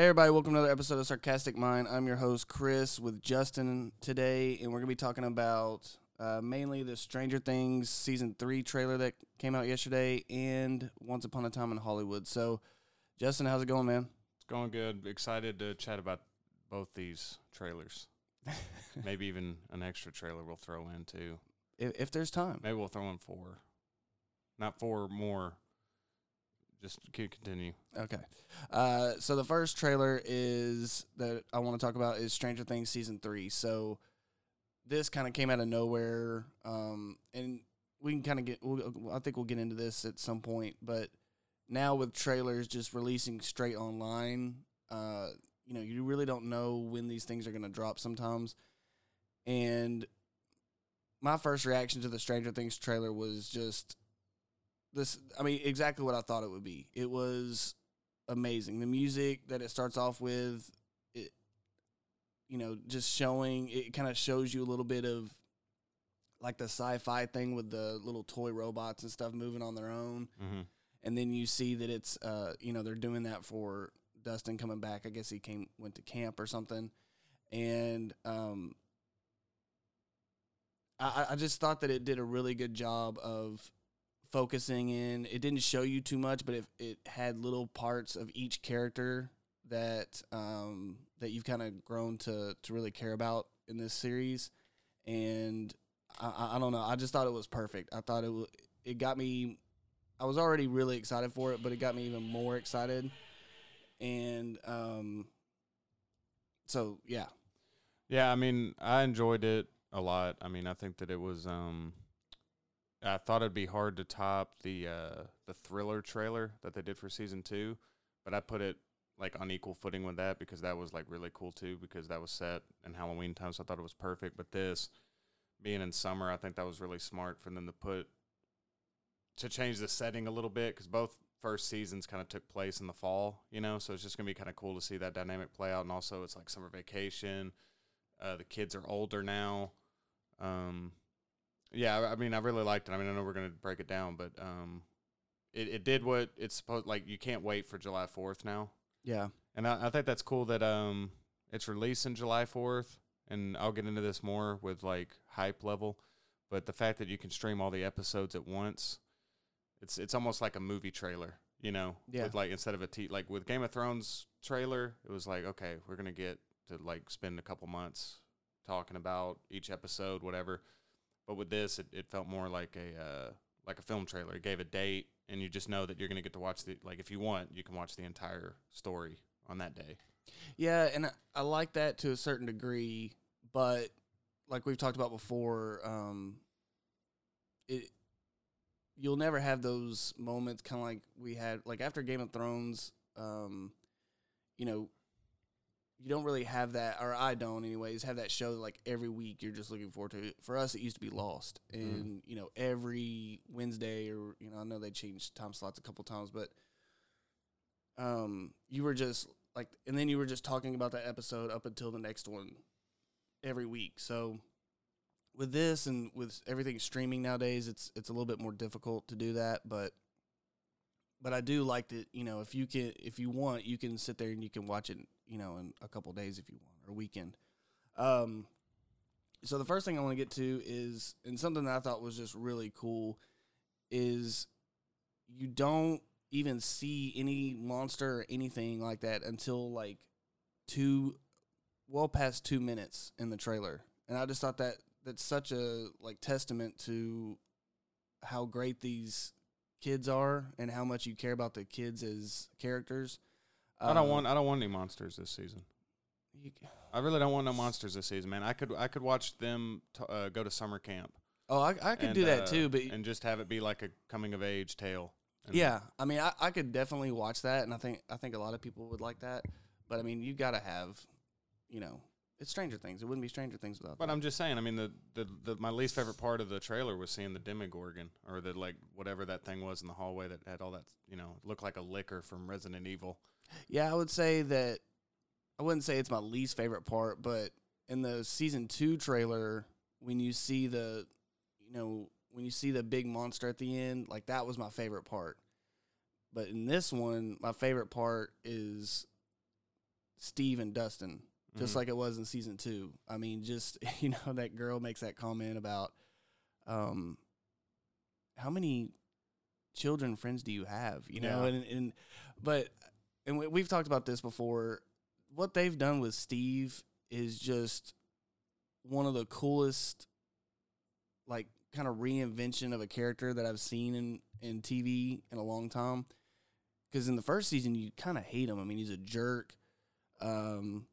Hey everybody, welcome to another episode of Sarcastic Mind. I'm your host Chris with Justin today, and we're gonna be talking about uh, mainly the Stranger Things season three trailer that came out yesterday and Once Upon a Time in Hollywood. So, Justin, how's it going, man? It's going good. Excited to chat about both these trailers. Maybe even an extra trailer we'll throw in too. If, if there's time. Maybe we'll throw in four, not four more. Just keep continue. Okay. Uh, so the first trailer is that I want to talk about is Stranger Things season three. So this kind of came out of nowhere, um, and we can kind of get. We'll, I think we'll get into this at some point, but now with trailers just releasing straight online, uh, you know, you really don't know when these things are going to drop sometimes. And my first reaction to the Stranger Things trailer was just this I mean exactly what I thought it would be. It was amazing. The music that it starts off with it you know, just showing it kind of shows you a little bit of like the sci-fi thing with the little toy robots and stuff moving on their own. Mm-hmm. And then you see that it's uh you know, they're doing that for Dustin coming back. I guess he came went to camp or something. And um I, I just thought that it did a really good job of focusing in. It didn't show you too much, but it it had little parts of each character that um, that you've kind of grown to to really care about in this series, and I, I don't know. I just thought it was perfect. I thought it it got me. I was already really excited for it, but it got me even more excited, and um, so yeah, Yeah, I mean, I enjoyed it a lot. I mean, I think that it was. um I thought it'd be hard to top the uh the thriller trailer that they did for season two, but I put it like on equal footing with that because that was like really cool too because that was set in Halloween time, so I thought it was perfect. But this being in summer, I think that was really smart for them to put to change the setting a little bit because both first seasons kind of took place in the fall, you know. So it's just gonna be kind of cool to see that dynamic play out, and also it's like summer vacation. Uh, the kids are older now. Um, yeah, I, mean, I really liked it. I mean, I know we're gonna break it down, but um, it it did what it's supposed. Like you can't wait for July Fourth now, yeah, and I, I think that's cool that um it's releasing July Fourth, and I'll get into this more with like hype level, but the fact that you can stream all the episodes at once, it's it's almost like a movie trailer, you know? Yeah. With like instead of a t like with Game of Thrones trailer, it was like okay, we're gonna get to like spend a couple months talking about each episode, whatever. But with this, it, it felt more like a uh, like a film trailer. It gave a date, and you just know that you're gonna get to watch the like if you want, you can watch the entire story on that day. Yeah, and I, I like that to a certain degree, but like we've talked about before, um, it you'll never have those moments kind of like we had like after Game of Thrones. Um, you know, you don't really have that, or I don't, anyways. Have that show like every week you're just looking forward to. For us, it used to be Lost, and you know every Wednesday or you know I know they changed time slots a couple times, but um, you were just like, and then you were just talking about that episode up until the next one every week. So with this and with everything streaming nowadays, it's it's a little bit more difficult to do that, but but I do like that. You know, if you can, if you want, you can sit there and you can watch it. You know, in a couple days if you want, or a weekend. Um, so the first thing I want to get to is, and something that I thought was just really cool, is you don't even see any monster or anything like that until like two, well past two minutes in the trailer, and I just thought that that's such a like testament to how great these kids are and how much you care about the kids as characters. I don't Um, want I don't want any monsters this season. you- I really don't want no monsters this season, man. I could I could watch them t- uh, go to summer camp. Oh, I, I could and, do that uh, too, but and just have it be like a coming of age tale. And- yeah, I mean, I, I could definitely watch that, and I think I think a lot of people would like that. But I mean, you got to have, you know, it's Stranger Things. It wouldn't be Stranger Things without. But that. I'm just saying. I mean, the, the, the my least favorite part of the trailer was seeing the Demogorgon or the like whatever that thing was in the hallway that had all that you know looked like a licker from Resident Evil. Yeah, I would say that I wouldn't say it's my least favorite part, but in the season two trailer, when you see the, you know, when you see the big monster at the end, like that was my favorite part. But in this one, my favorite part is Steve and Dustin, just Mhm. like it was in season two. I mean, just you know that girl makes that comment about, um, how many children friends do you have? You know, Yeah. and and but and we, we've talked about this before. What they've done with Steve is just one of the coolest, like kind of reinvention of a character that I've seen in in TV in a long time. Because in the first season, you kind of hate him. I mean, he's a jerk, um,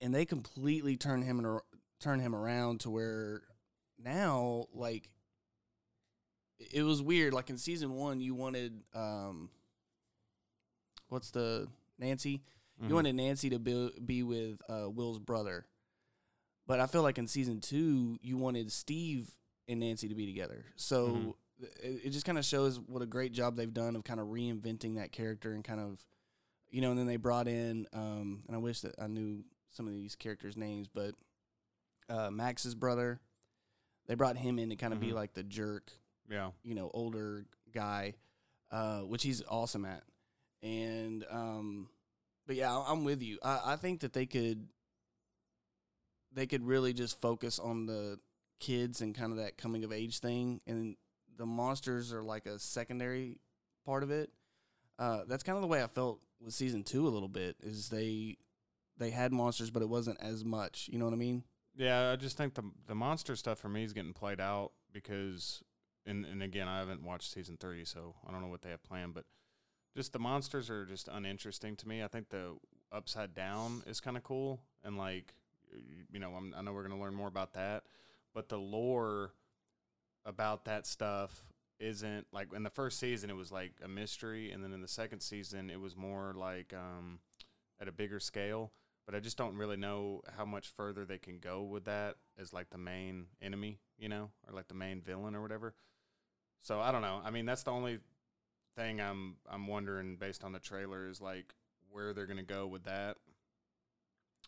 and they completely turn him and turn him around to where now, like, it was weird. Like in season one, you wanted um, what's the Nancy? Mhm. You wanted Nancy to be, be with uh, Will's brother. But I feel like in season two, you wanted Steve and Nancy to be together. So Mhm. it, it just kind of shows what a great job they've done of kind of reinventing that character and kind of, you know, and then they brought in, um, and I wish that I knew some of these characters' names, but uh, Max's brother, they brought him in to kind of be Mhm. like the jerk yeah. you know, older guy, uh, which he's awesome at. And, um, but yeah, I'm with you. I, I think that they could, they could really just focus on the kids and kind of that coming of age thing. And the monsters are like a secondary part of it. Uh, that's kind of the way I felt with season two a little bit is they, they had monsters, but it wasn't as much. You know what I mean? Yeah, I just think the the monster stuff for me is getting played out because, and and again, I haven't watched season three, so I don't know what they have planned. But just the monsters are just uninteresting to me. I think the upside down is kind of cool, and like, you know, I'm, I know we're gonna learn more about that, but the lore about that stuff isn't like in the first season it was like a mystery, and then in the second season it was more like um, at a bigger scale but I just don't really know how much further they can go with that as like the main enemy, you know, or like the main villain or whatever. So I don't know. I mean, that's the only thing I'm I'm wondering based on the trailer is like where they're gonna go with that.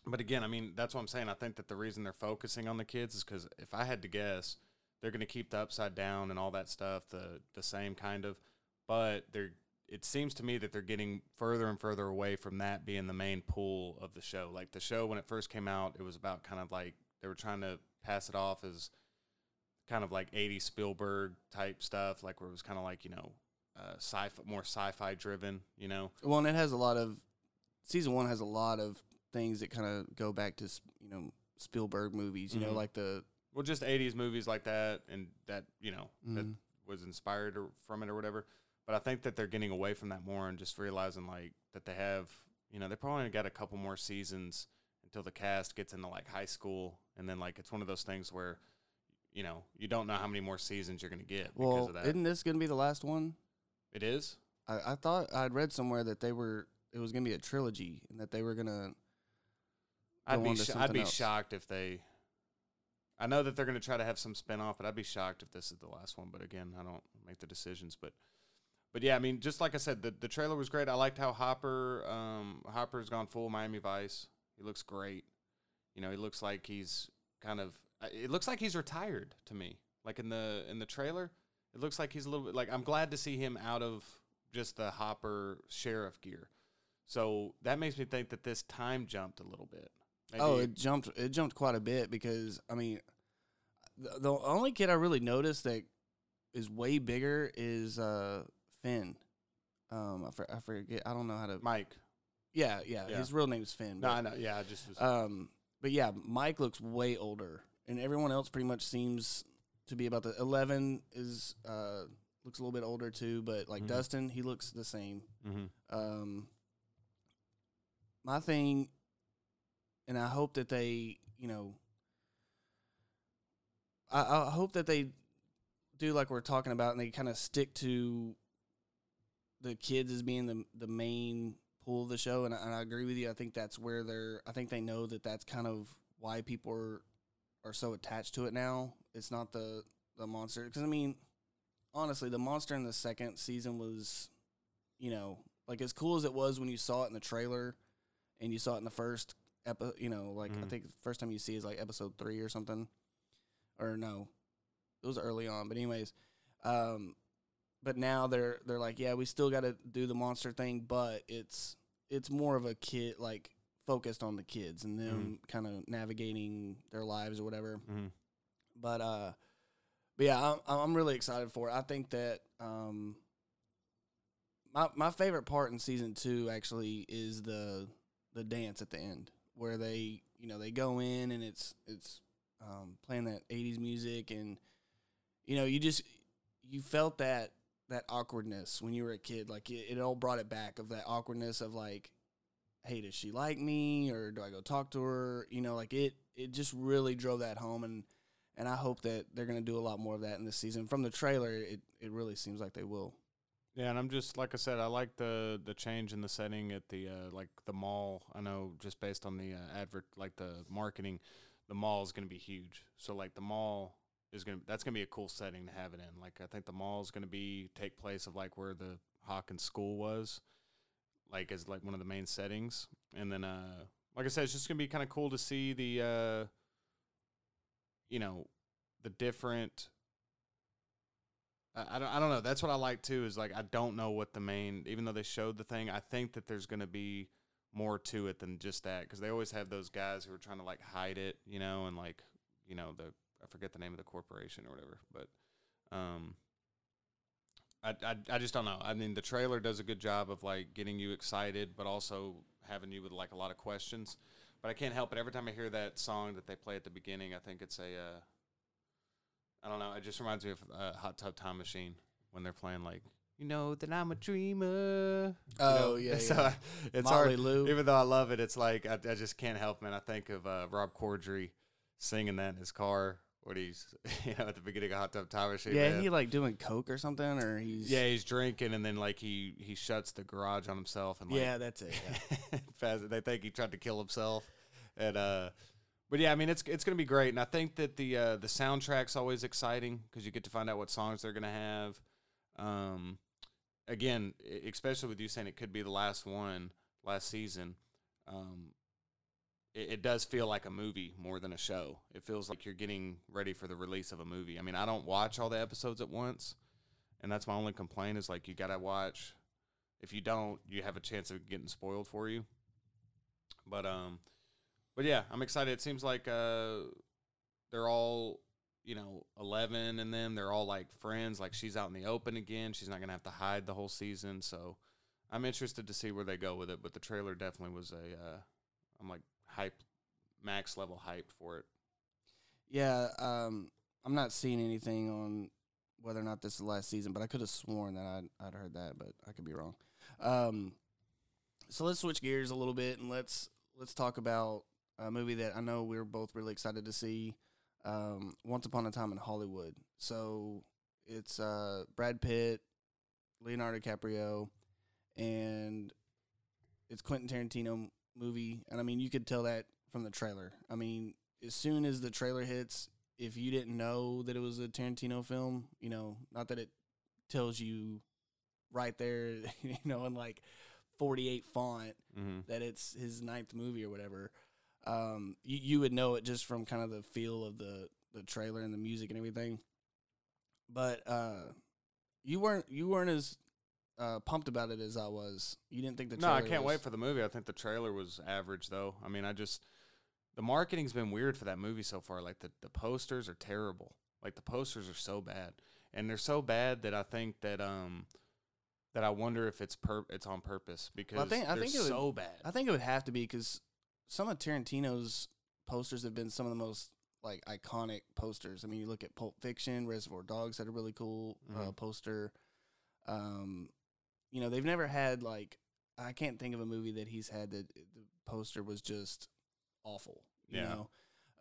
But again, I mean, that's what I'm saying. I think that the reason they're focusing on the kids is because if I had to guess, they're gonna keep the upside down and all that stuff the the same kind of, but they're it seems to me that they're getting further and further away from that being the main pull of the show. Like the show when it first came out, it was about kind of like they were trying to pass it off as kind of like 80 Spielberg type stuff, like where it was kind of like, you know, uh, sci more sci-fi driven, you know. Well, and it has a lot of season one has a lot of things that kind of go back to you know Spielberg movies. You know, Mhm. like the Well, just 80s movies like that and that, you know, that Mhm. was inspired or from it or whatever. But I think that they're getting away from that more and just realizing like that they have, you know, they probably got a couple more seasons until the cast gets into like high school, and then like it's one of those things where, you know, you don't know how many more seasons you're gonna get because well, of that. isn't this going to be the last one? It is. I, I thought I'd read somewhere that they were it was going to be a trilogy and that they were going to. I'd be sh- I'd be else. shocked if they. I know that they're going to try to have some spinoff, but I'd be shocked if this is the last one. But again, I don't make the decisions. But, but yeah, I mean, just like I said, the the trailer was great. I liked how Hopper um Hopper's gone full Miami Vice. He looks great. You know, he looks like he's kind of. uh, It looks like he's retired to me. Like in the in the trailer, it looks like he's a little bit like I'm glad to see him out of just the Hopper sheriff gear. So that makes me think that this time jumped a little bit. Oh, it jumped! It jumped quite a bit because I mean, the, the only kid I really noticed that is way bigger is uh Finn. Um, I, for, I forget. I don't know how to. Mike. yeah, yeah, Yeah. His real name's Finn. No, I know. Yeah, I just was. Um, but yeah, Mike looks way older, and everyone else pretty much seems to be about the eleven is uh looks a little bit older too, but like Mhm. Dustin, he looks the same. hmm Um, my thing, and I hope that they, you know, I, I hope that they do like we're talking about, and they kind of stick to the kids as being the the main pull of the show. And I, and I agree with you. I think that's where they're. I think they know that that's kind of why people are are so attached to it now. It's not the the monster because I mean, honestly, the monster in the second season was, you know, like as cool as it was when you saw it in the trailer, and you saw it in the first epi- You know, like I Mhm. think the first time you see is like episode three or something, or no, it was early on. But anyways, um, but now they're they're like, yeah, we still got to do the monster thing, but it's it's more of a kid like focused on the kids and them kind of navigating their lives or whatever. Mm-hmm. But uh, but yeah, I'm I'm really excited for it. I think that um, my my favorite part in season two actually is the the dance at the end where they you know they go in and it's it's um, playing that 80s music and you know you just you felt that that awkwardness when you were a kid like it, it all brought it back of that awkwardness of like hey does she like me or do i go talk to her you know like it it just really drove that home and and i hope that they're going to do a lot more of that in this season from the trailer it, it really seems like they will Yeah, and I'm just like I said, I like the the change in the setting at the uh, like the mall. I know just based on the uh, advert, like the marketing, the mall is going to be huge. So like the mall is going to that's going to be a cool setting to have it in. Like I think the mall is going to be take place of like where the Hawkins school was, like as like one of the main settings. And then uh like I said, it's just to be kind of cool to see the uh you know the different I don't, I don't know. That's what I like too. Is like I don't know what the main, even though they showed the thing, I think that there's to be more to it than just that because they always have those guys who are trying to like hide it, you know, and like you know the I forget the name of the corporation or whatever, but um, I I I just don't know. I mean, the trailer does a good job of like getting you excited, but also having you with like a lot of questions. But I can't help it. Every time I hear that song that they play at the beginning, I think it's a uh, I don't know. It just reminds me of uh, Hot Tub Time Machine when they're playing like, you know that I'm a dreamer. You Oh, know? yeah, So yeah. it's Motley hard. Lue. Even though I love it, it's like I, I just can't help man. I think of uh, Rob Corddry singing that in his car when he's you know at the beginning of Hot Tub Time Machine. yeah man. he like doing coke or something or he's yeah, he's drinking and then like he he shuts the garage on himself and like yeah that's it yeah. They think he tried to kill himself, and uh, but yeah, I mean it's it's gonna be great, and I think that the uh, the soundtrack's always exciting because you get to find out what songs they're gonna have. Um, again, especially with you saying it could be the last one last season. Um, it, it does feel like a movie more than a show. It feels like you're getting ready for the release of a movie. I mean, I don't watch all the episodes at once, and that's my only complaint is like you gotta watch. If you don't, you have a chance of getting spoiled for you. But um, but yeah, I'm excited. It seems like uh, they're all you know 11 and then They're all like friends. Like she's out in the open again. She's not gonna have to hide the whole season. So I'm interested to see where they go with it. But the trailer definitely was a uh, I'm like hype, max level hyped for it. Yeah, um, I'm not seeing anything on whether or not this is the last season, but I could have sworn that I'd, I'd heard that, but I could be wrong. Um, so let's switch gears a little bit and let's let's talk about a movie that I know we're both really excited to see. Um, Once Upon a Time in Hollywood. So it's uh, Brad Pitt, Leonardo DiCaprio, and it's Quentin Tarantino movie. And I mean, you could tell that from the trailer. I mean, as soon as the trailer hits, if you didn't know that it was a Tarantino film, you know, not that it tells you right there, you know, in like 48 font Mm-hmm. that it's his ninth movie or whatever, um, you, you would know it just from kind of the feel of the, the trailer and the music and everything. But uh, you weren't you weren't as uh, pumped about it as I was. You didn't think the No, I can't was- wait for the movie. I think the trailer was average though. I mean, I just the marketing's been weird for that movie so far. Like the, the posters are terrible. Like the posters are so bad. And they're so bad that I think that um that I wonder if it's per it's on purpose because think- I they're think it would- so bad. I think it would have to be because some of Tarantino's posters have been some of the most like iconic posters. I mean, you look at Pulp Fiction, Reservoir Dogs had a really cool uh, Mhm. poster. Um, you know, they've never had like I can't think of a movie that he's had that the poster was just awful. You Yeah. know,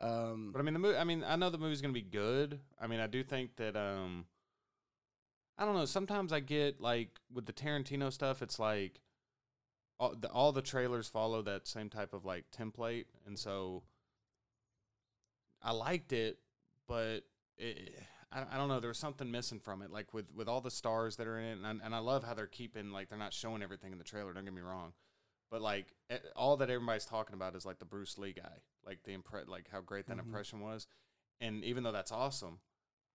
um, But I mean, the movie. I mean, I know the movie's gonna be good. I mean, I do think that. Um, I don't know. Sometimes I get like with the Tarantino stuff, it's like all the, all the trailers follow that same type of like template, and so I liked it, but it, I, I don't know. There was something missing from it, like with with all the stars that are in it, and I, and I love how they're keeping like they're not showing everything in the trailer. Don't get me wrong. But like all that everybody's talking about is like the Bruce Lee guy, like the impre- like how great that Mhm. impression was, and even though that's awesome,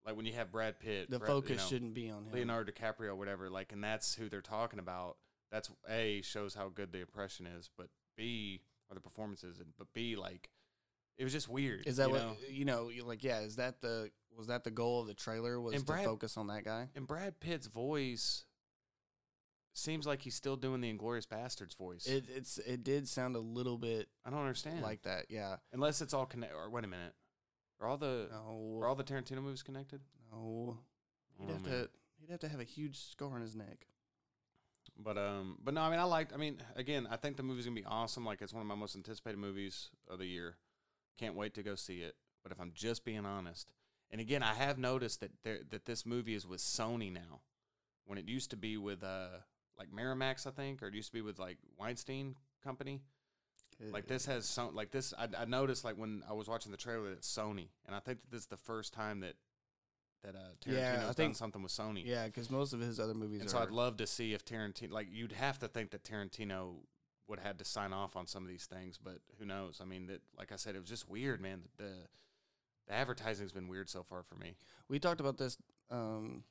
like when you have Brad Pitt, the Brad- you focus know, shouldn't be on him. Leonardo DiCaprio, whatever, like, and that's who they're talking about. That's a shows how good the impression is, but b or the performances, and, but B like it was just weird. Is that you what know? you know? You're like, yeah. Is that the was that the goal of the trailer? Was And to Brad- focus on that guy? And Brad Pitt's voice seems like he's still doing the Inglourious Basterds voice. It it's it did sound a little bit I don't understand. like that. Yeah. unless it's all connected. Or wait a minute, are all the No. are all the Tarantino movies connected? no. He'd Oh, have man. to. He'd have to have a huge scar on his neck. But um, but no, I mean, I liked. I mean, again, I think the movie's gonna be awesome. Like, it's one of my most anticipated movies of the year. Can't wait to go see it. But if I'm just being honest, and again, I have noticed that there, that this movie is with Sony now, when it used to be with uh like Miramax, I think, or it used to be with like Weinstein Company. Like this has some like this. I, I noticed like when I was watching the trailer that it's Sony, and I think that this is the first time that that uh, Tarantino's Yeah, I done think- something with Sony. Yeah, because most of his other movies And are. so I'd love to see if Tarantino, like, you'd have to think that Tarantino would have had to sign off on some of these things, but who knows? I mean, that, like I said, it was just weird, man. The the advertising's been weird so far for me. we talked about this um,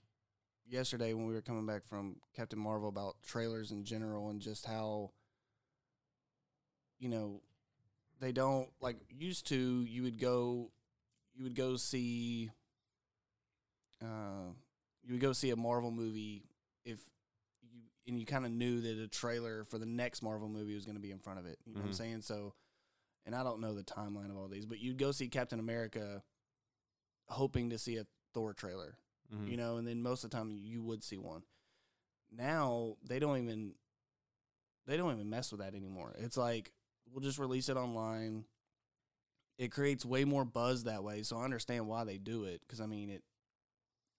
yesterday when we were coming back from Captain Marvel about trailers in general and just how you know they don't like used to. You would go, you would go see, uh, you would go see a Marvel movie if and you kind of knew that a trailer for the next Marvel movie was going to be in front of it. You know what I'm Mhm. saying? So, and I don't know the timeline of all these, but you'd go see Captain America, hoping to see a Thor trailer Mm-hmm. you know, and then most of the time you would see one. Now they don't even they don't even mess with that anymore. It's like we'll just release it online. It creates way more buzz that way, so I understand why they do it because I mean it.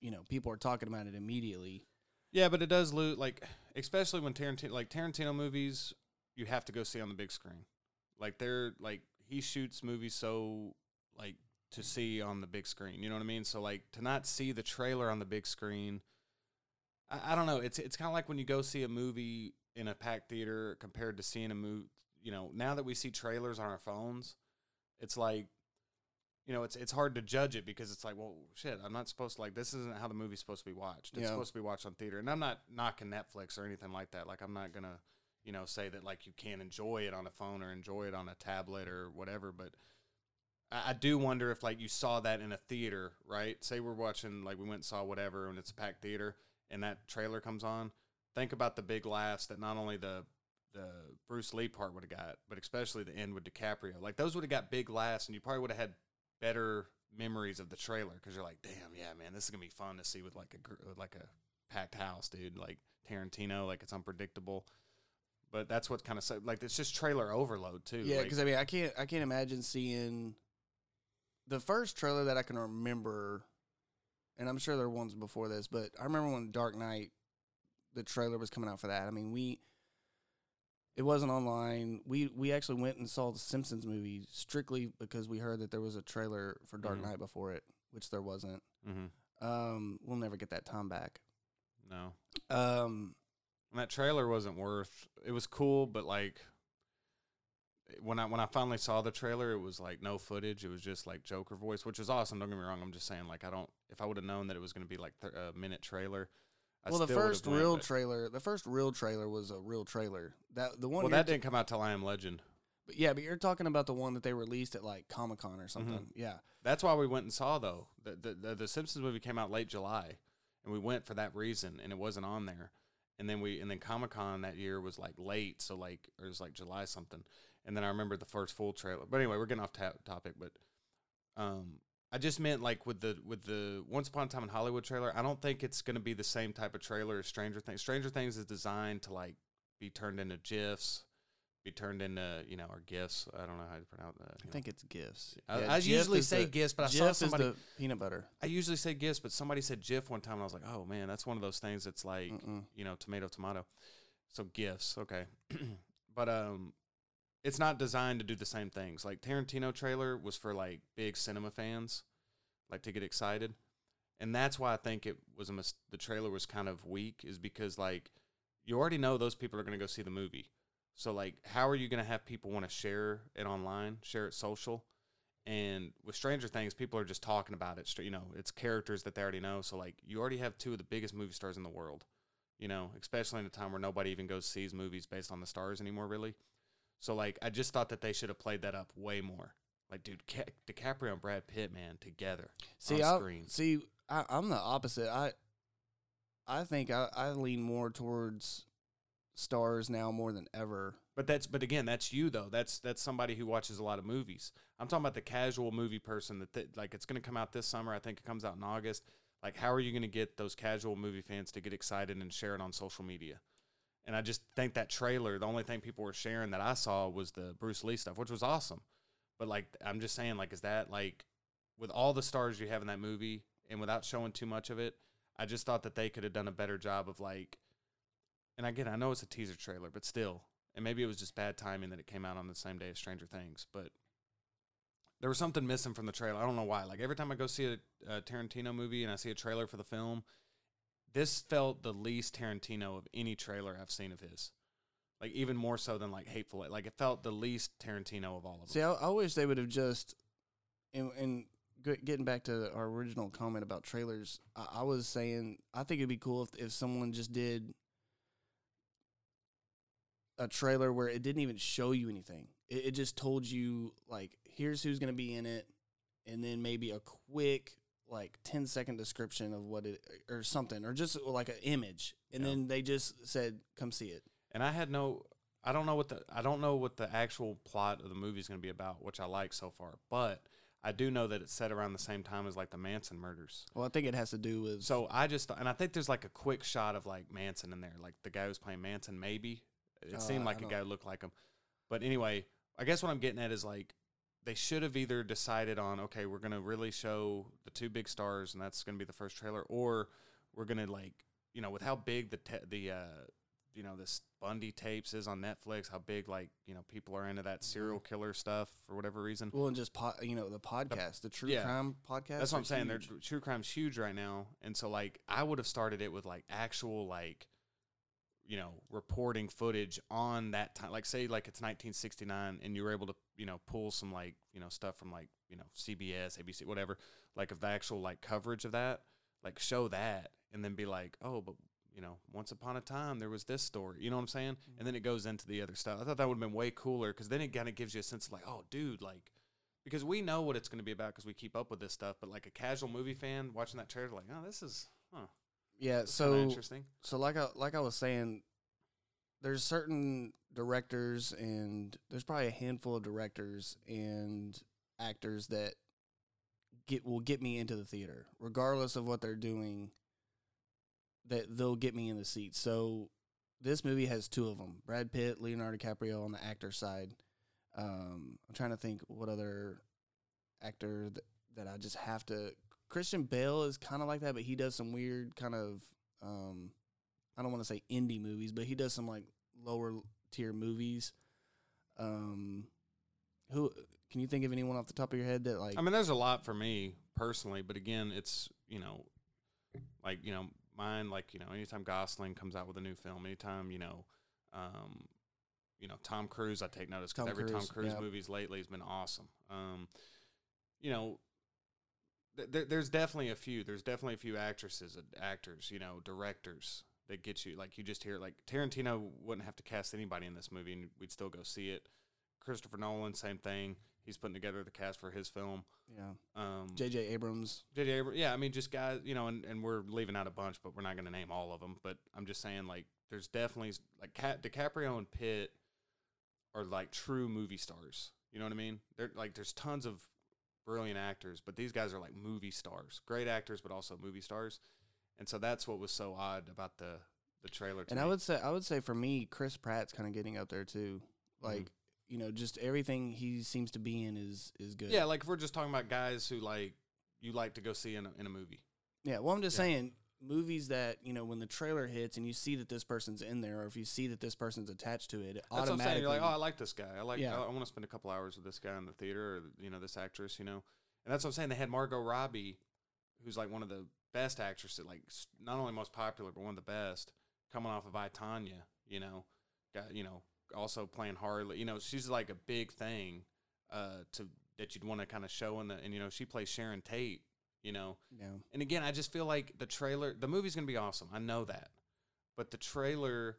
You know, people are talking about it immediately. Yeah, but it does lose, like, especially when Tarantino, like, Tarantino movies, you have to go see on the big screen. Like, they're, like, he shoots movies so, like, to see on the big screen. You know what I mean? So, like, to not see the trailer on the big screen, I, I don't know. It's it's kind of like when you go see a movie in a packed theater compared to seeing a movie. You know, now that we see trailers on our phones, it's like, you know, it's it's hard to judge it because it's like, well, shit, I'm not supposed to like this. Isn't how the movie's supposed to be watched. It's Yeah. supposed to be watched on theater, and I'm not knocking Netflix or anything like that. Like, I'm not gonna, you know, say that like you can't enjoy it on a phone or enjoy it on a tablet or whatever, but. I I do wonder if like you saw that in a theater, right? Say we're watching like we went and saw whatever and it's a packed theater and that trailer comes on. Think about the big laughs that not only the the Bruce Lee part would have got, but especially the end with DiCaprio. Like those would have got big laughs, and you probably would have had better memories of the trailer because you're like, damn, yeah, man, this is gonna be fun to see with like a gr- with like a packed house, dude. Like Tarantino, like it's unpredictable. But that's what kind of like it's just trailer overload too. Yeah, like- because I mean, I can't I can't imagine seeing the first trailer that I can remember, and I'm sure there were ones before this, but I remember when Dark Knight, the trailer was coming out for that. I mean, we it wasn't online. We we actually went and saw the Simpsons movie strictly because we heard that there was a trailer for Dark Mhm. Knight before it, which there wasn't. Mhm. Um, we'll never get that time back. no. Um, And that trailer wasn't worth. It was cool, but like when I when I finally saw the trailer, it was like no footage. It was just like Joker voice, which was awesome. Don't get me wrong. I'm just saying, like I don't. If I would have known that it was going to be like th- a minute trailer, I well, the first real but- trailer, the first real trailer was a real trailer. That the one. well, that didn't come out till I Am Legend. But yeah, but you're talking about the one that they released at like Comic Con or Mm-hmm. something. Yeah. That's why we went and saw though. The, the the the Simpsons movie came out late July, and we went for that reason, and it wasn't on there. And then we and then Comic Con that year was like late, so like it was like July something. And then I remember the first full trailer. But anyway, we're getting off topic. But um, I just meant like with the with the Once Upon a Time in Hollywood trailer. I don't think it's going to be the same type of trailer as Stranger Things. Stranger Things is designed to like be turned into gifs, be turned into you know or gifs. I don't know how to pronounce that. I think it's gifs. I, Yeah, I usually say the, gifs, but I Jif saw somebody. the peanut butter. I usually say gifs, but somebody said GIF one time, and I was like, oh man, that's one of those things that's like, Mm-mm. you know, tomato, tomato. So gifs, okay. but um, it's not designed to do the same things. Like Tarantino trailer was for like big cinema fans, like to get excited, and that's why I think it was a mis- the trailer was kind of weak, is because like you already know those people are going to go see the movie. So like, how are you going to have people want to share it online, share it social? And with Stranger Things, people are just talking about it. You know, it's characters that they already know. So like, you already have two of the biggest movie stars in the world. You know, especially in a time where nobody even goes sees movies based on the stars anymore, really. So like, I just thought that they should have played that up way more. Like, dude, Ca- DiCaprio and Brad Pitt, man, together See, on I, screen. see, I, I'm the opposite. I, I think I, I lean more towards stars now more than ever. But that's but again, that's you though. That's that's somebody who watches a lot of movies. I'm talking about the casual movie person that th- like it's going to come out this summer. I think it comes out in August. Like, how are you going to get those casual movie fans to get excited and share it on social media? And I just think that trailer, the only thing people were sharing that I saw was the Bruce Lee stuff, which was awesome. But like, I'm just saying, like, is that like with all the stars you have in that movie and without showing too much of it? I just thought that they could have done a better job of like, and again, I know it's a teaser trailer, but still, and maybe it was just bad timing that it came out on the same day as Stranger Things, but there was something missing from the trailer. I don't know why. Like every time I go see a, a Tarantino movie and I see a trailer for the film, this felt the least Tarantino of any trailer I've seen of his. Like even more so than like Hateful Eight. Like it felt the least Tarantino of all of them. See, I, I wish they would have just, and, and getting back to our original comment about trailers, I, I was saying I think it'd be cool if if someone just did a trailer where it didn't even show you anything. It, it just told you like here's who's going to be in it, and then maybe a quick like 10 second description of what it or something or just like an image and Yeah. then they just said come see it and I had no I don't know what the I don't know what the actual plot of the movie is going to be about, which I like so far, but I do know that it's set around the same time as like the Manson murders. well i think it has to do with So I just and I think there's like a quick shot of like Manson in there, like the guy who's playing Manson. Maybe it Uh, seemed like a guy who looked like him, but anyway, I guess what I'm getting at is like they should have either decided on okay, we're gonna really show the two big stars, and that's gonna be the first trailer, or we're gonna like you know with how big the te- the uh, you know this Bundy tapes is on Netflix, how big like you know people are into that Mm-hmm. serial killer stuff for whatever reason. Well, and just po- you know the podcast, the true yeah. crime podcast. That's what I'm saying. huge. They're true crime's huge right now, and so like I would have started it with like actual like, you know, reporting footage on that time. Like say like it's 1969, and you were able to you know pull some like you know stuff from like you know CBS, ABC, whatever, like of the actual like coverage of that, like show that, and then be like, oh, but you know, once upon a time there was this story. You know what I'm saying? Mm-hmm. And then it goes into the other stuff. I thought that would have been way cooler because then it kind of gives you a sense of like, oh, dude, like because we know what it's going to be about because we keep up with this stuff. But like a casual movie fan watching that trailer, like, oh, this is huh, Yeah. this So interesting. so like I like I was saying, there's certain directors and there's probably a handful of directors and actors that get will get me into the theater, regardless of what they're doing. That they'll get me in the seat. So this movie has two of them: Brad Pitt, Leonardo DiCaprio on the actor side. Um, I'm trying to think what other actor that, that I just have to. Christian Bale is kind of like that, but he does some weird kind of. Um, I don't want to say indie movies, but he does some like lower tier movies. Um, who can you think of anyone off the top of your head that like? I mean, there's a lot for me personally, but again, it's you know, like you know, mine like you know, anytime Gosling comes out with a new film, anytime you know, um, you know, Tom Cruise, I take notice because Tom every Tom Cruise, Cruise yeah. movies lately has been awesome. Um, you know. th- there's definitely a few. There's definitely a few actresses, and actors, you know, directors that get you. Like you just hear, like Tarantino wouldn't have to cast anybody in this movie, and we'd still go see it. Christopher Nolan, same thing. He's putting together the cast for his film. yeah, Um, J.J. Abrams. J.J. Abrams, yeah, I mean, just guys, you know, and, and we're leaving out a bunch, but we're not going to name all of them. But I'm just saying, like, there's definitely like Cat, DiCaprio and Pitt are like true movie stars. You know what I mean? They're like, there's tons of brilliant actors, but these guys are like movie stars, great actors, but also movie stars. And so that's what was so odd about the the trailer. And I would say I would say for me, Chris Pratt's kind of getting up there too. Mm-hmm. Like you know, just everything he seems to be in is is good. yeah, like if we're just talking about guys who like you like to go see in a, in a movie. Yeah, well, I'm just Yeah. saying movies that you know when the trailer hits and you see that this person's in there, or if you see that this person's attached to it, it That's what I'm automatically. You're like, oh, I like this guy. I like. Yeah. I, want to spend a couple hours with this guy in the theater, or you know, this actress. You know, and that's what I'm saying. They had Margot Robbie, who's like one of the best actresses, like not only most popular, but one of the best, coming off of I Tonya. You know, got you know, also playing Harley. You know, she's like a big thing uh, to that you'd want to kind of show in the. And you know, she plays Sharon Tate. You know, yeah, and again, I just feel like the trailer, the movie's gonna be awesome. I know that, but the trailer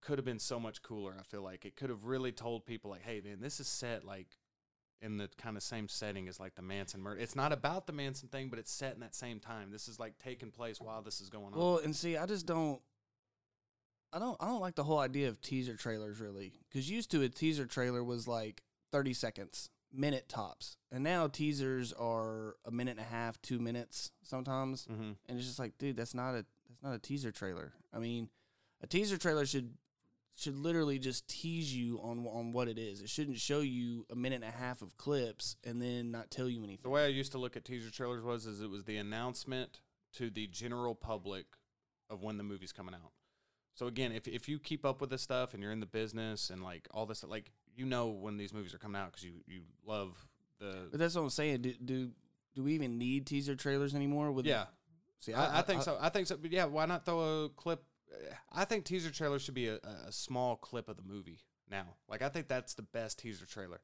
could have been so much cooler. I feel like it could have really told people like, "Hey, man, this is set like in the kind of same setting as like the Manson murder. It's not about the Manson thing, but it's set in that same time. This is like taking place while this is going on." Well, and see, I just don't. I don't. I don't like the whole idea of teaser trailers really, because used to a teaser trailer was like thirty seconds, minute tops, and now teasers are a minute and a half, two minutes sometimes, mm-hmm. and it's just like, dude, that's not a that's not a teaser trailer. I mean, a teaser trailer should should literally just tease you on on what it is. It shouldn't show you a minute and a half of clips and then not tell you anything. The way I used to look at teaser trailers was is it was the announcement to the general public of when the movie's coming out. So again, if if you keep up with this stuff and you're in the business and like all this, like you know when these movies are coming out because you you love the But that's what I'm saying. Do do, do we even need teaser trailers anymore? With yeah. see, I, I think so. I think so. But yeah, why not throw a clip? I think teaser trailers should be a, a small clip of the movie now. Like I think that's the best teaser trailer.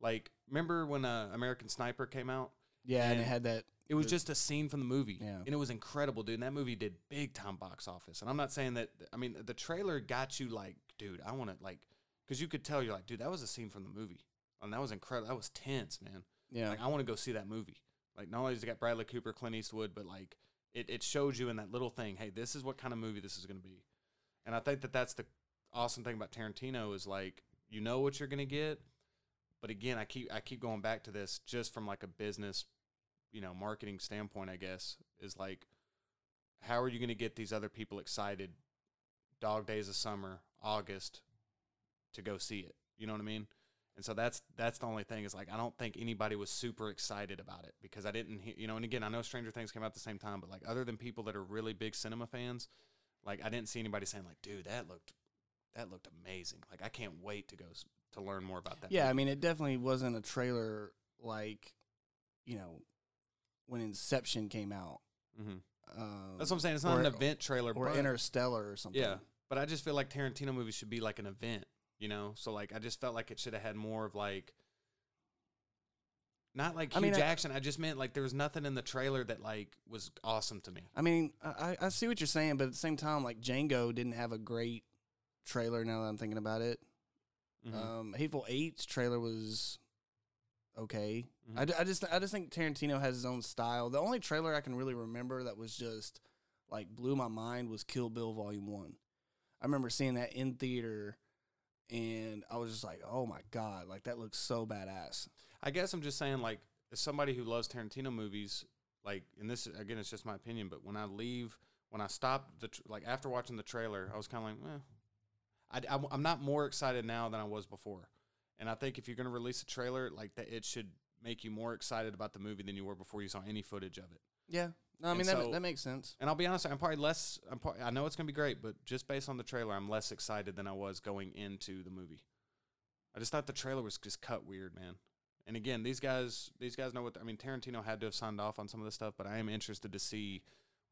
Like remember when uh, American Sniper came out? Yeah, and, and it had that. It was The- just a scene from the movie, Yeah. and it was incredible, dude. And that movie did big time box office. And I'm not saying that. I mean, the trailer got you like, dude, I want to like, because you could tell you're like, dude, that was a scene from the movie, and that was incredible. That was tense, man. Yeah, Like, I want to go see that movie. Like, not only does it got Bradley Cooper, Clint Eastwood, but like, it it shows you in that little thing, hey, this is what kind of movie this is going to be. And I think that that's the awesome thing about Tarantino is like, you know what you're going to get, but again, I keep I keep going back to this just from like a business, you know, marketing standpoint. I guess is like, how are you going to get these other people excited? Dog Days of Summer, August, to go see it. You know what I mean? And so that's that's the only thing is like I don't think anybody was super excited about it because I didn't hear you know and again I know Stranger Things came out at the same time but like other than people that are really big cinema fans like I didn't see anybody saying like dude that looked that looked amazing like I can't wait to go to learn more about that yeah. I mean, it definitely wasn't a trailer like, you know, when Inception came out. Mhm. Um, that's what I'm saying it's not or- an event trailer or but, Interstellar or something. yeah but I just feel like Tarantino movies should be like an event you know so like I just felt like it should have had more of like not like I huge mean, I- action I just meant like there was nothing in the trailer that like was awesome to me I mean, I, I- I see what you're saying, but at the same time, like Django didn't have a great trailer. Now that I'm thinking about it, Mhm. um, Hateful Eight's trailer was okay. Mhm. I, I just I just think Tarantino has his own style. The only trailer I can really remember that was just like blew my mind was Kill Bill Volume One. I remember seeing that in theater, and I was just like, "Oh my god!" Like that looks so badass. I guess I'm just saying, like, as somebody who loves Tarantino movies, like, and this again, it's just my opinion, but when I leave, when I stop the tr- like after watching the trailer, I was kind of like, eh. I, I'm- I'm not more excited now than I was before, and I think if you're going to release a trailer like that, it should make you more excited about the movie than you were before you saw any footage of it. Yeah, no, I And mean that so- that makes sense. And I'll be honest, I'm probably less. I'm probably, I know it's going to be great, but just based on the trailer, I'm less excited than I was going into the movie. I just thought the trailer was just cut weird, man. And again, these guys, these guys know what I mean. Tarantino had to have signed off on some of this stuff, but I am interested to see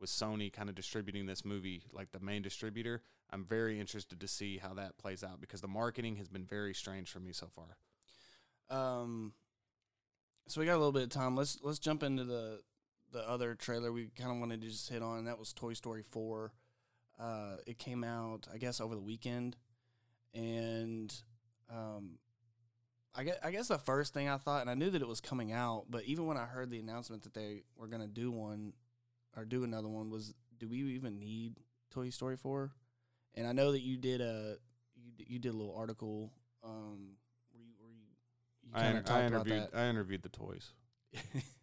with Sony kind of distributing this movie, like the main distributor. I'm very interested to see how that plays out because the marketing has been very strange for me so far. Um, so we got a little bit of time. Let's let's jump into the the other trailer we kind of wanted to just hit on. That was Toy Story Four. Uh, it came out, I guess, over the weekend, and um, I guess I guess the first thing I thought, and I knew that it was coming out, but even when I heard the announcement that they were gonna do one or do another one, was do we even need Toy Story Four? And I know that you did a you you did a little article um, where you where you, you I, I interviewed. I interviewed the toys,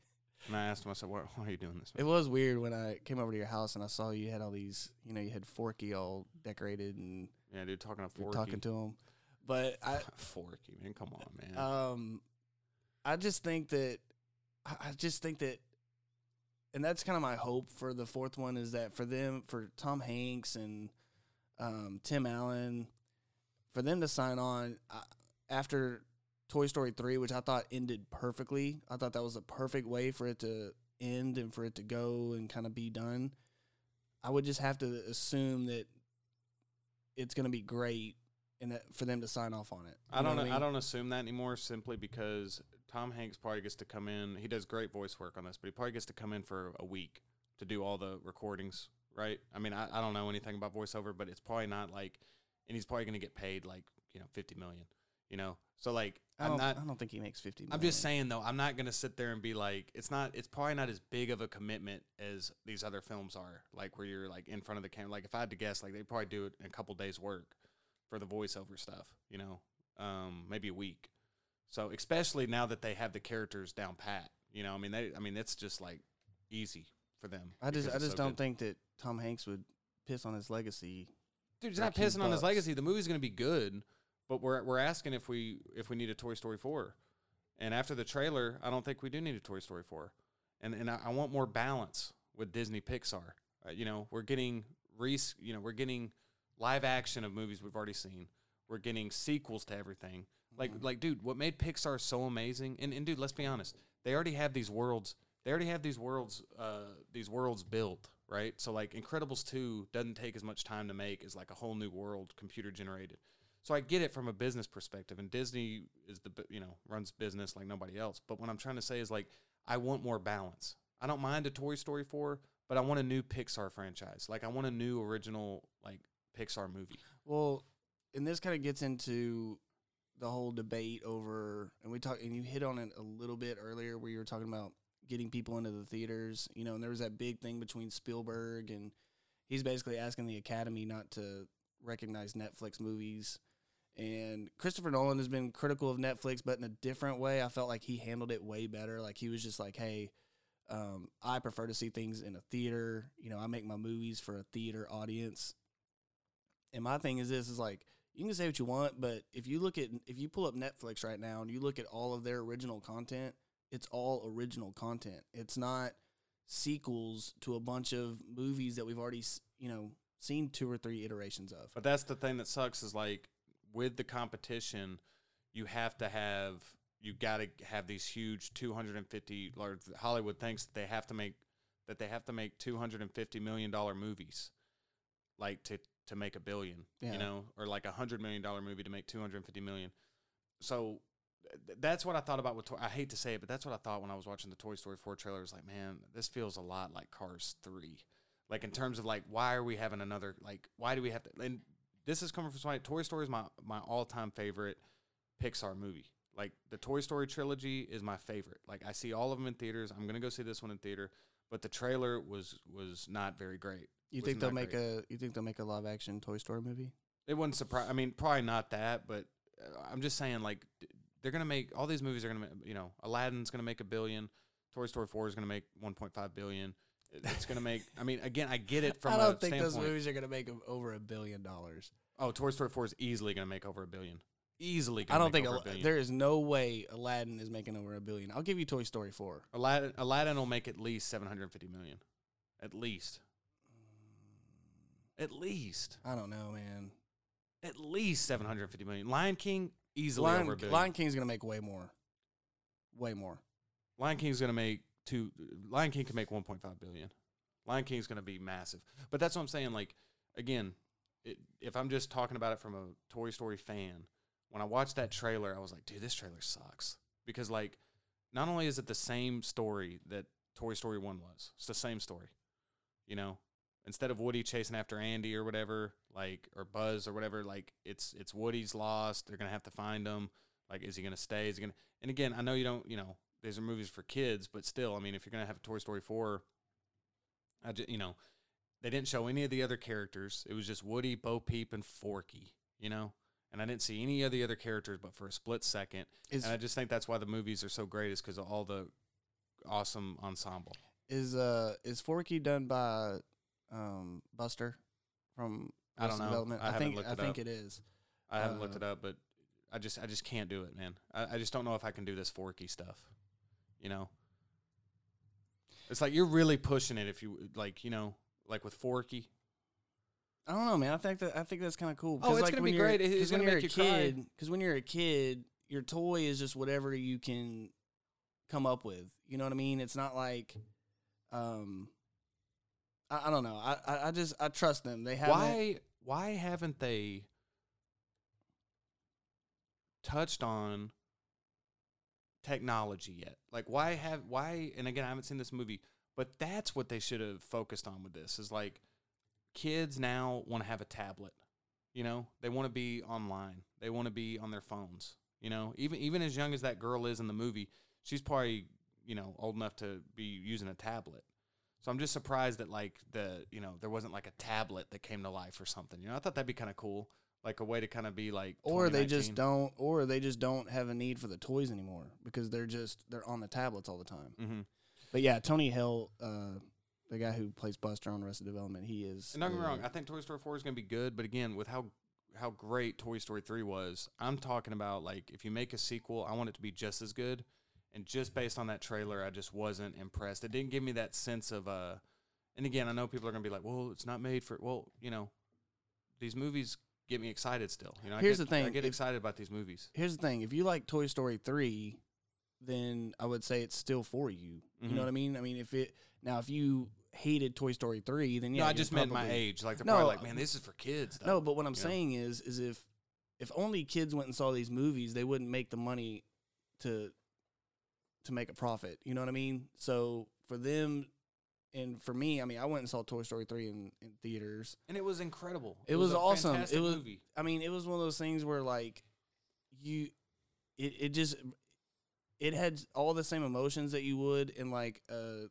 and I asked myself, "Why, why are you doing this?" It was weird when I came over to your house and I saw you had all these, you know, you had Forky all decorated and Yeah, dude, talking to Forky. talking to him. But I, Forky, man, come on, man. um, I just think that, I I just think that, and that's kind of my hope for the fourth one is that for them, for Tom Hanks and um, Tim Allen, for them to sign on uh, after Toy Story 3, which I thought ended perfectly. I thought that was a perfect way for it to end and for it to go and kind of be done. I would just have to assume that it's going to be great and that for them to sign off on it. I You know don't. I, mean? don't assume that anymore. Simply because Tom Hanks probably gets to come in. He does great voice work on this, but he probably gets to come in for a week to do all the recordings. Right? I mean, I, I don't know anything about voiceover, but it's probably not like and he's probably going to get paid like you know fifty million. You know, so like I I'm don't, not. I don't think he makes fifty. I'm just saying though, I'm not gonna sit there and be like, it's not. It's probably not as big of a commitment as these other films are. Like where you're like in front of the camera. Like if I had to guess, like they probably do it in a couple days work for the voiceover stuff. You know, um, maybe a week. So especially now that they have the characters down pat. You know, I mean, they. I mean, it's just like easy for them. I just, I just so don't good. think that Tom Hanks would piss on his legacy. Dude, he's not pissing on his legacy. The movie's going to be good, but we're we're asking if we if we need a Toy Story four, and after the trailer, I don't think we do need a Toy Story four, and and I, I want more balance with Disney Pixar. Uh, you know, we're getting Reese. You know, we're getting live action of movies we've already seen. We're getting sequels to everything. Like Mhm. like dude, what made Pixar so amazing? And and dude, let's be honest, they already have these worlds. They already have these worlds. Uh, these worlds built right? So like Incredibles 2 doesn't take as much time to make as like a whole new world computer generated. So I get it from a business perspective and Disney is the you know runs business like nobody else. But what I'm trying to say is like I want more balance. I don't mind a Toy Story 4, but I want a new Pixar franchise. Like I want a new original like Pixar movie. Well, and this kind of gets into the whole debate over, and we talked, and you hit on it a little bit earlier, where you were talking about getting people into the theaters, you know, and there was that big thing between Spielberg and he's basically asking the Academy not to recognize Netflix movies. And Christopher Nolan has been critical of Netflix, but in a different way. I felt like he handled it way better. Like he was just like, "Hey, um, I prefer to see things in a theater. You know, I make my movies for a theater audience." And my thing is this: is like you can say what you want, but if you look at if you pull up Netflix right now and you look at all of their original content, it's all original content. It's not sequels to a bunch of movies that we've already you know seen two or three iterations of. But that's the thing that sucks is like with the competition, you have to have you got to have these huge 250 large Hollywood thinks that they have to make that they have to make 250 million dollar movies like to to make a billion, Yeah. you know, or like a 100 million dollar movie to make 250 million. So th- that's what I thought about with Toy- I hate to say it, but that's what I thought when I was watching the Toy Story 4 trailer. I was like, man, this feels a lot like Cars 3 like in terms of like why are we having another like why do we have to and this is coming from somebody toy story is my my all-time favorite pixar movie. Like the toy story trilogy is my favorite. Like i see all of them in theaters. I'm gonna go see this one in theater but the trailer was was not very great. You think they'll make great. a you think they'll make a live action Toy Story movie? it wouldn't surprise i mean probably not that but uh, i'm just saying like they're gonna make all these movies are gonna you know aladdin's gonna make a billion toy story 4 is gonna make 1.5 billion It- it's gonna make i mean again i get it from I don't think standpoint those movies are going to make over a billion dollars. Oh, Toy Story 4 is easily going to make over a billion. Easily I going to don't make think over Al- there is no way Aladdin is making over a billion. I'll give you Toy Story four. Aladdin, Aladdin will make at least 750 million. At least. At least. I don't know, man. At least 750 million. Lion King, easily Lion, over a billion. Lion King's going to make way more. Way more. Lion King's going to make two. Lion King can make 1.5 billion. Lion King is going to be massive. But that's what I'm saying. Like, again, it, if I'm just talking about it from a Toy Story fan, when I watched that trailer, I was like, dude, this trailer sucks. Because, like, not only is it the same story that Toy Story 1 was, it's the same story. You know? Instead of Woody chasing after Andy or whatever, like, or Buzz or whatever, like, it's it's Woody's lost. They're going to have to find him. Like, is he going to stay? Is he going to. And again, I know you don't, you know, these are movies for kids, but still, I mean, if you're going to have a Toy Story 4, I just, you know, they didn't show any of the other characters. It was just Woody, Bo Peep, and Forky, you know? And I didn't see any of the other characters but for a split second. Is and I just think that's why the movies are so great is because of all the awesome ensemble. is uh is Forky done by um Buster from I don't know. Development? I haven't think looked I think up. it is. I haven't looked Uh, it up, but I just I just can't do it, man. I, I just don't know if I can do this Forky stuff. You know? It's like you're really pushing it if you like, you know, like with Forky. I don't know, man. I think that I think that's kind of cool. Oh, it's like gonna be great. 'cause it's when gonna you're make a you kid, because when you're a kid, your toy is just whatever you can come up with. You know what I mean? It's not like, um, I, I don't know. I, I I just I trust them. They have why why haven't they touched on technology yet like why have why and again i haven't seen this movie but that's what they should have focused on with this is like kids now want to have a tablet You know, they want to be online. They want to be on their phones. You know, even even as young as that girl is in the movie, she's probably you know old enough to be using a tablet. So I'm just surprised that like the you know there wasn't like a tablet that came to life or something. You know, I thought that'd be kind of cool, like a way to kind of be like. Or they just don't, or they just don't have a need for the toys anymore because they're just they're on the tablets all the time. Mhm. But yeah, Tony Hale, uh, the guy who plays Buster on Arrested Development, he is. And don't get me wrong, I think Toy Story 4 is going to be good, but again, with how how great Toy Story 3 was, I'm talking about like if you make a sequel, I want it to be just as good. And just based on that trailer, I just wasn't impressed. It didn't give me that sense of uh and again, I know people are going to be like, "Well, it's not made for well, you know, these movies get me excited still." You know, I Here's get, the thing, I get if- excited about these movies. Here's the thing: if you like Toy Story three, then I would say it's still for you. You Mhm. know what I mean? I mean, if it now if you hated Toy Story three, then yeah, no, I just meant my age. Like they're No, probably like, "Man, this is for kids." Though. No, but what I'm Yeah. saying is, is if if only kids went and saw these movies, they wouldn't make the money to to make a profit. You know what I mean? So for them, and for me, I mean, I went and saw Toy Story three in, in theaters. and it was incredible. It was a awesome. It was- movie. I mean, it was one of those things where like you, it it just it had all the same emotions that you would in like a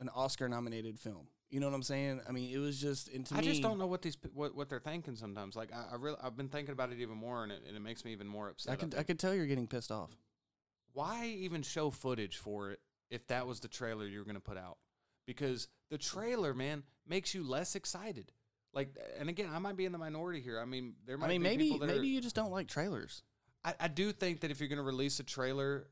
an Oscar nominated film. You know what I'm saying? I mean, it was just and I me, just don't know what these what what they're thinking sometimes. Like I, I really I've been thinking about it even more, and it, and it makes me even more upset. I could I think. could tell you're getting pissed off. Why even show footage for it if that was the trailer you were going to put out? Because the trailer, man, makes you less excited. Like, and again, I might be in the minority here. I mean, there might I mean, be maybe people that maybe are, you just don't like trailers. I, I do think that if you're going to release a trailer,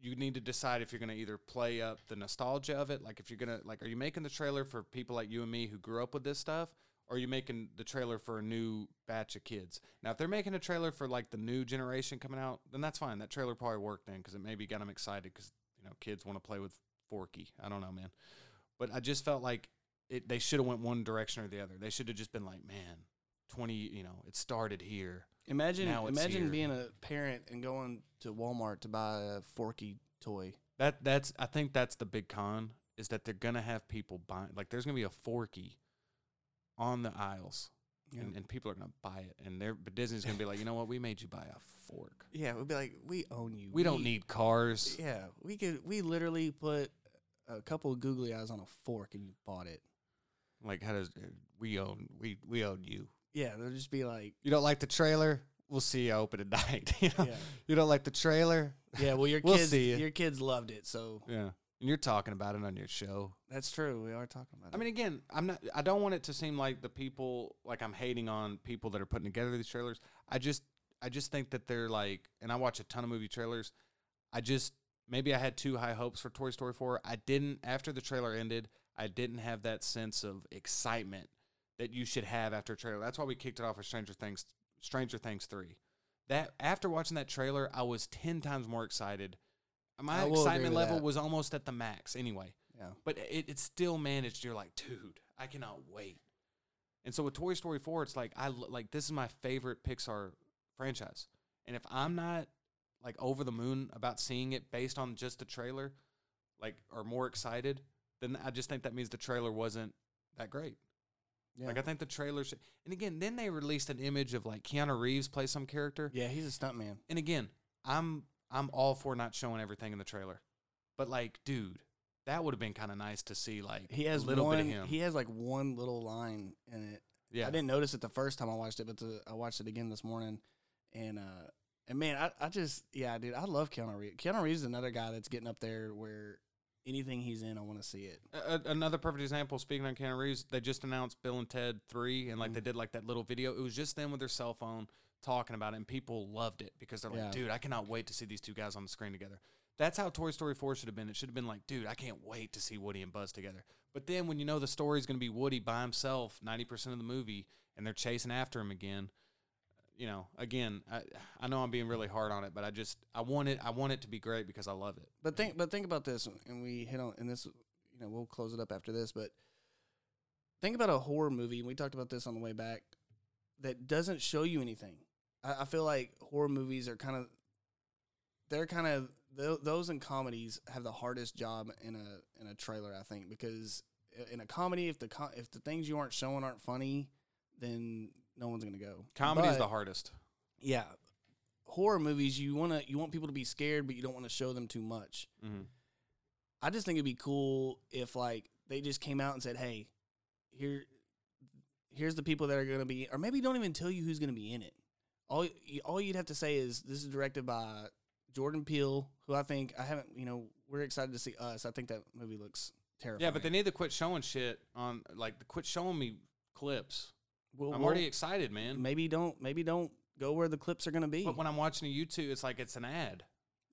you need to decide if you're going to either play up the nostalgia of it, like if you're going to like, are you making the trailer for people like you and me who grew up with this stuff, or are you making the trailer for a new batch of kids? Now, if they're making a trailer for like the new generation coming out, then that's fine. That trailer probably worked then because it maybe got them excited because you know kids want to play with Forky. I don't know, man, but I just felt like it, they should have went one direction or the other. They should have just been like, man, twenty, you know, it started here. Imagine imagine here. being a parent and going to Walmart to buy a Forky toy. That that's I think that's the big con is that they're gonna have people buying like there's gonna be a forky on the aisles and, and people are gonna buy it and they're but Disney's gonna be like you know what we made you buy a fork yeah, we'd be like, we own you. we don't need cars Yeah, we could. We literally put a couple of googly eyes on a fork and you bought it. like how does we own we we own you Yeah, they'll just be like, you don't like the trailer we'll see you open at night you know yeah, you don't like the trailer yeah. Well, your We'll kids, see ya. your kids loved it, so yeah and you're talking about it on your show that's true. We are talking about I it. mean, again, I'm not. I don't want it to seem like the people like I'm hating on people that are putting together these trailers. I just, I just think that they're like, and I watch a ton of movie trailers. I just maybe I had too high hopes for Toy Story 4. I didn't after the trailer ended. I didn't have that sense of excitement that you should have after a trailer. That's why we kicked it off with Stranger Things, Stranger Things 3. That after watching that trailer, I was 10 times more excited. My I will agree excitement level that. was almost at the max anyway yeah, but it, it still managed. You're like, dude, I cannot wait. And so with Toy Story 4, it's like I like this is my favorite Pixar franchise. And if I'm not like over the moon about seeing it based on just the trailer, like or more excited, then I just think that means the trailer wasn't that great. yeah. Like I think the trailer should. And again, then they released an image of like Keanu Reeves play some character. yeah, he's a stuntman. And again, I'm I'm all for not showing everything in the trailer. But like, dude, that would have been kind of nice to see like He has a little one, bit of him. He has like one little line in it. yeah. I didn't notice it the first time I watched it, but the, I watched it again this morning, and uh, and man, I, I just yeah, dude, I love Keanu Reeves. Keanu Reeves is another guy that's getting up there where anything he's in, I want to see it. A- another perfect example. Speaking on Keanu Reeves, they just announced Bill and Ted Three, and like they Mhm. did like that little video. It was just them with their cell phone talking about it, and people loved it because they're like, Yeah. "Dude, I cannot wait to see these two guys on the screen together." That's how Toy Story Four should have been. It should have been like, "Dude, I can't wait to see Woody and Buzz together." But then when you know the story is going to be Woody by himself ninety percent of the movie, and they're chasing after him again, you know, again, I, I know I'm being really hard on it, but I just I want it I want it to be great because I love it. But think, but think about this, and we hit on, and this, you know, we'll close it up after this. But think about a horror movie, and we talked about this on the way back, that doesn't show you anything. I, I feel like horror movies are kind of, they're kind of th- those in comedies have the hardest job in a in a trailer. I think because in a comedy, if the if the things you aren't showing aren't funny, then no one's gonna go. Comedy's the hardest. yeah. Horror movies, you wanna you want people to be scared, but you don't want to show them too much. Mm-hmm. I just think it'd be cool if like they just came out and said, "Hey, here, here's the people that are gonna be," or maybe don't even tell you who's gonna be in it. All all you'd have to say is this is directed by Jordan Peele, who I think I haven't. You know, we're excited to see us. I think that movie looks terrifying. Yeah, but they need to quit showing shit on like quit showing me clips. Well, I'm well, already excited, man. maybe don't maybe don't go where the clips are gonna be. But when I'm watching a YouTube, it's like it's an ad.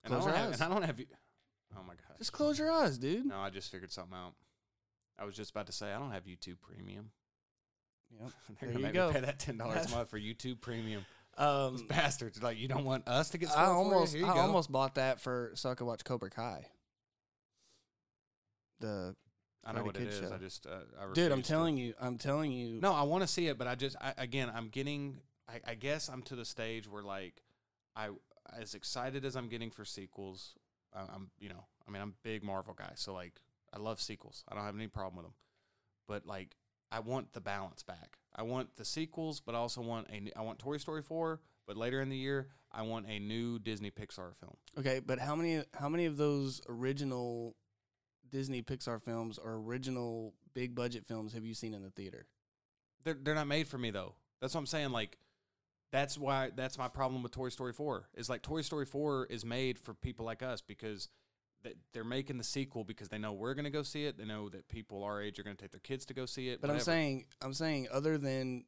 And Close I don't your have, eyes. and I don't have. you. Oh my god! just close your eyes, dude. No, I just figured something out. I was just about to say I don't have YouTube Premium. Yep. They're There gonna you make go. me pay that ten dollars a month for YouTube Premium. Those Um, bastards! Like you don't want us to get. I spoiled for you? almost I go. almost bought that for so I could watch Cobra Kai. The I know what it is. Show. I just. Uh, I dude, I'm refuse to. telling you, I'm telling you. No, I want to see it, but I just I, again I'm getting. I, I guess I'm to the stage where like I as excited as I'm getting for sequels. I, I'm you know I mean I'm a big Marvel guy, so like I love sequels. I don't have any problem with them, but like I want the balance back. I want the sequels, but I also want a n- I want Toy Story four. But later in the year, I want a new Disney Pixar film. Okay, but how many how many of those original Disney Pixar films or original big budget films have you seen in the theater? They're they're not made for me though. That's what I'm saying. Like that's why that's my problem with Toy Story 4. Is like Toy Story 4 is made for people like us because they're making the sequel because they know we're going to go see it. They know that people our age are going to take their kids to go see it. But I'm saying I'm saying other than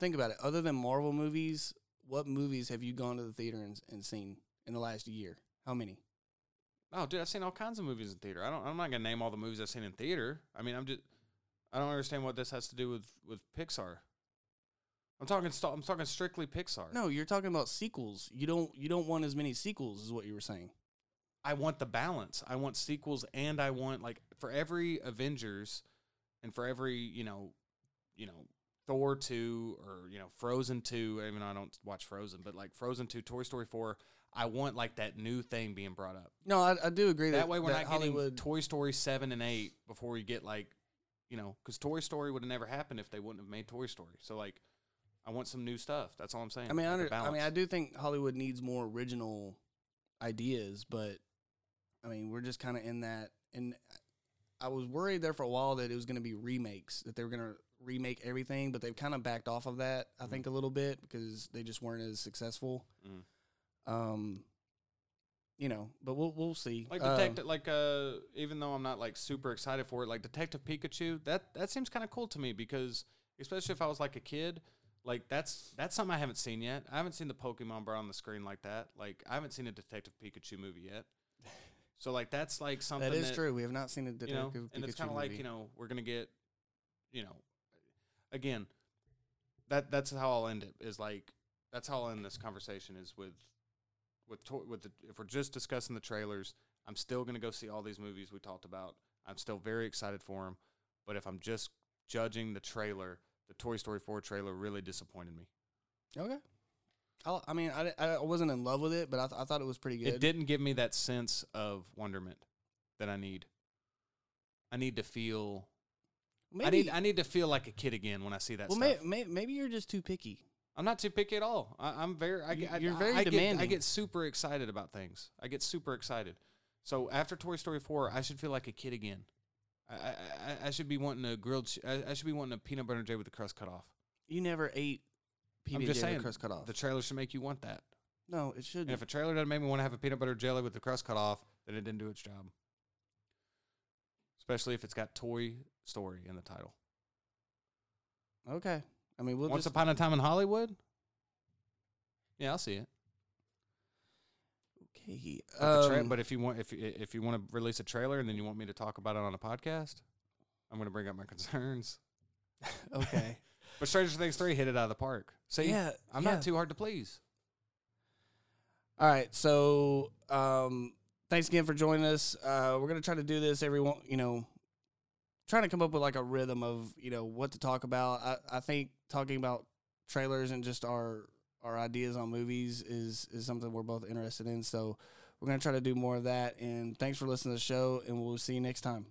think about it, other than Marvel movies, what movies have you gone to the theater and, and seen in the last year? How many? Oh, dude, I've seen all kinds of movies in theater. I don't. I'm not going to name all the movies I've seen in theater. I mean, I'm just. I don't understand what this has to do with with Pixar. I'm talking. st- I'm talking strictly Pixar. No, you're talking about sequels. You don't you don't want as many sequels, is what you were saying. I want the balance. I want sequels and I want like for every Avengers and for every, you know, you know, Thor 2 or, you know, Frozen 2, even though I don't watch Frozen, but like Frozen 2, Toy Story 4, I want like that new thing being brought up. No, I, I do agree that, That way we're that not getting Toy Story 7 and 8 before we get like, you know, cuz Toy Story would have never happened if they wouldn't have made Toy Story. So like I want some new stuff. That's all I'm saying. I mean, I, Like, the under, I mean, I do think Hollywood needs more original ideas, but I mean, we're just kind of in that. And I was worried there for a while that it was going to be remakes, that they were going to remake everything, but they've kind of backed off of that. I Mhm. think a little bit because they just weren't as successful. Mhm. Um, you know, but we'll we'll see. Like Uh, detective, like uh, even though I'm not like super excited for it, like Detective Pikachu, that that seems kind of cool to me because especially if I was like a kid, like that's that's something I haven't seen yet. I haven't seen the Pokemon brought on the screen like that. Like I haven't seen a Detective Pikachu movie yet. So like that's like something that is true. We have not seen a You know, Detective and it's kind of like you know we're gonna get, you know, again, that that's how I'll end it. Is like that's how I'll end this conversation is with with to- with the, if we're just discussing the trailers, I'm still gonna go see all these movies we talked about. I'm still very excited for them, but if I'm just judging the trailer, the Toy Story 4 trailer really disappointed me. Okay. I, I mean, I, I wasn't in love with it, but I, th- I thought it was pretty good. It didn't give me that sense of wonderment that I need. I need to feel. Maybe, I need. I need to feel like a kid again when I see that well, stuff. may, may, maybe you're just too picky. I'm not too picky at all. I, I'm very. I, You- get- I, you're very I Get, I demanding. get super excited about things. I get super excited. So after Toy Story 4, I should feel like a kid again. I, I, I- I should be wanting a grilled. I, I should be wanting a peanut butter and jelly with the crust cut off. You never ate PB I'm just saying, crust cut off. The trailer should make you want that. no, it shouldn't. And if a trailer doesn't make me want to have a peanut butter jelly with the crust cut off, then it didn't do its job. Especially if it's got Toy Story in the title. okay. I mean, we'll Once just upon a time in Hollywood. Yeah, I'll see it. okay. But, tra- Um, but if you want, if if you want to release a trailer and then you want me to talk about it on a podcast, I'm going to bring up my concerns. okay. But Stranger Things three hit it out of the park. See, yeah, I'm yeah. not too hard to please. All right, so um, thanks again for joining us. Uh, we're gonna try to do this every one, you know, trying to come up with like a rhythm of you know what to talk about. I, I think talking about trailers and just our our ideas on movies is is something we're both interested in. So we're gonna try to do more of that. And thanks for listening to the show, and we'll see you next time.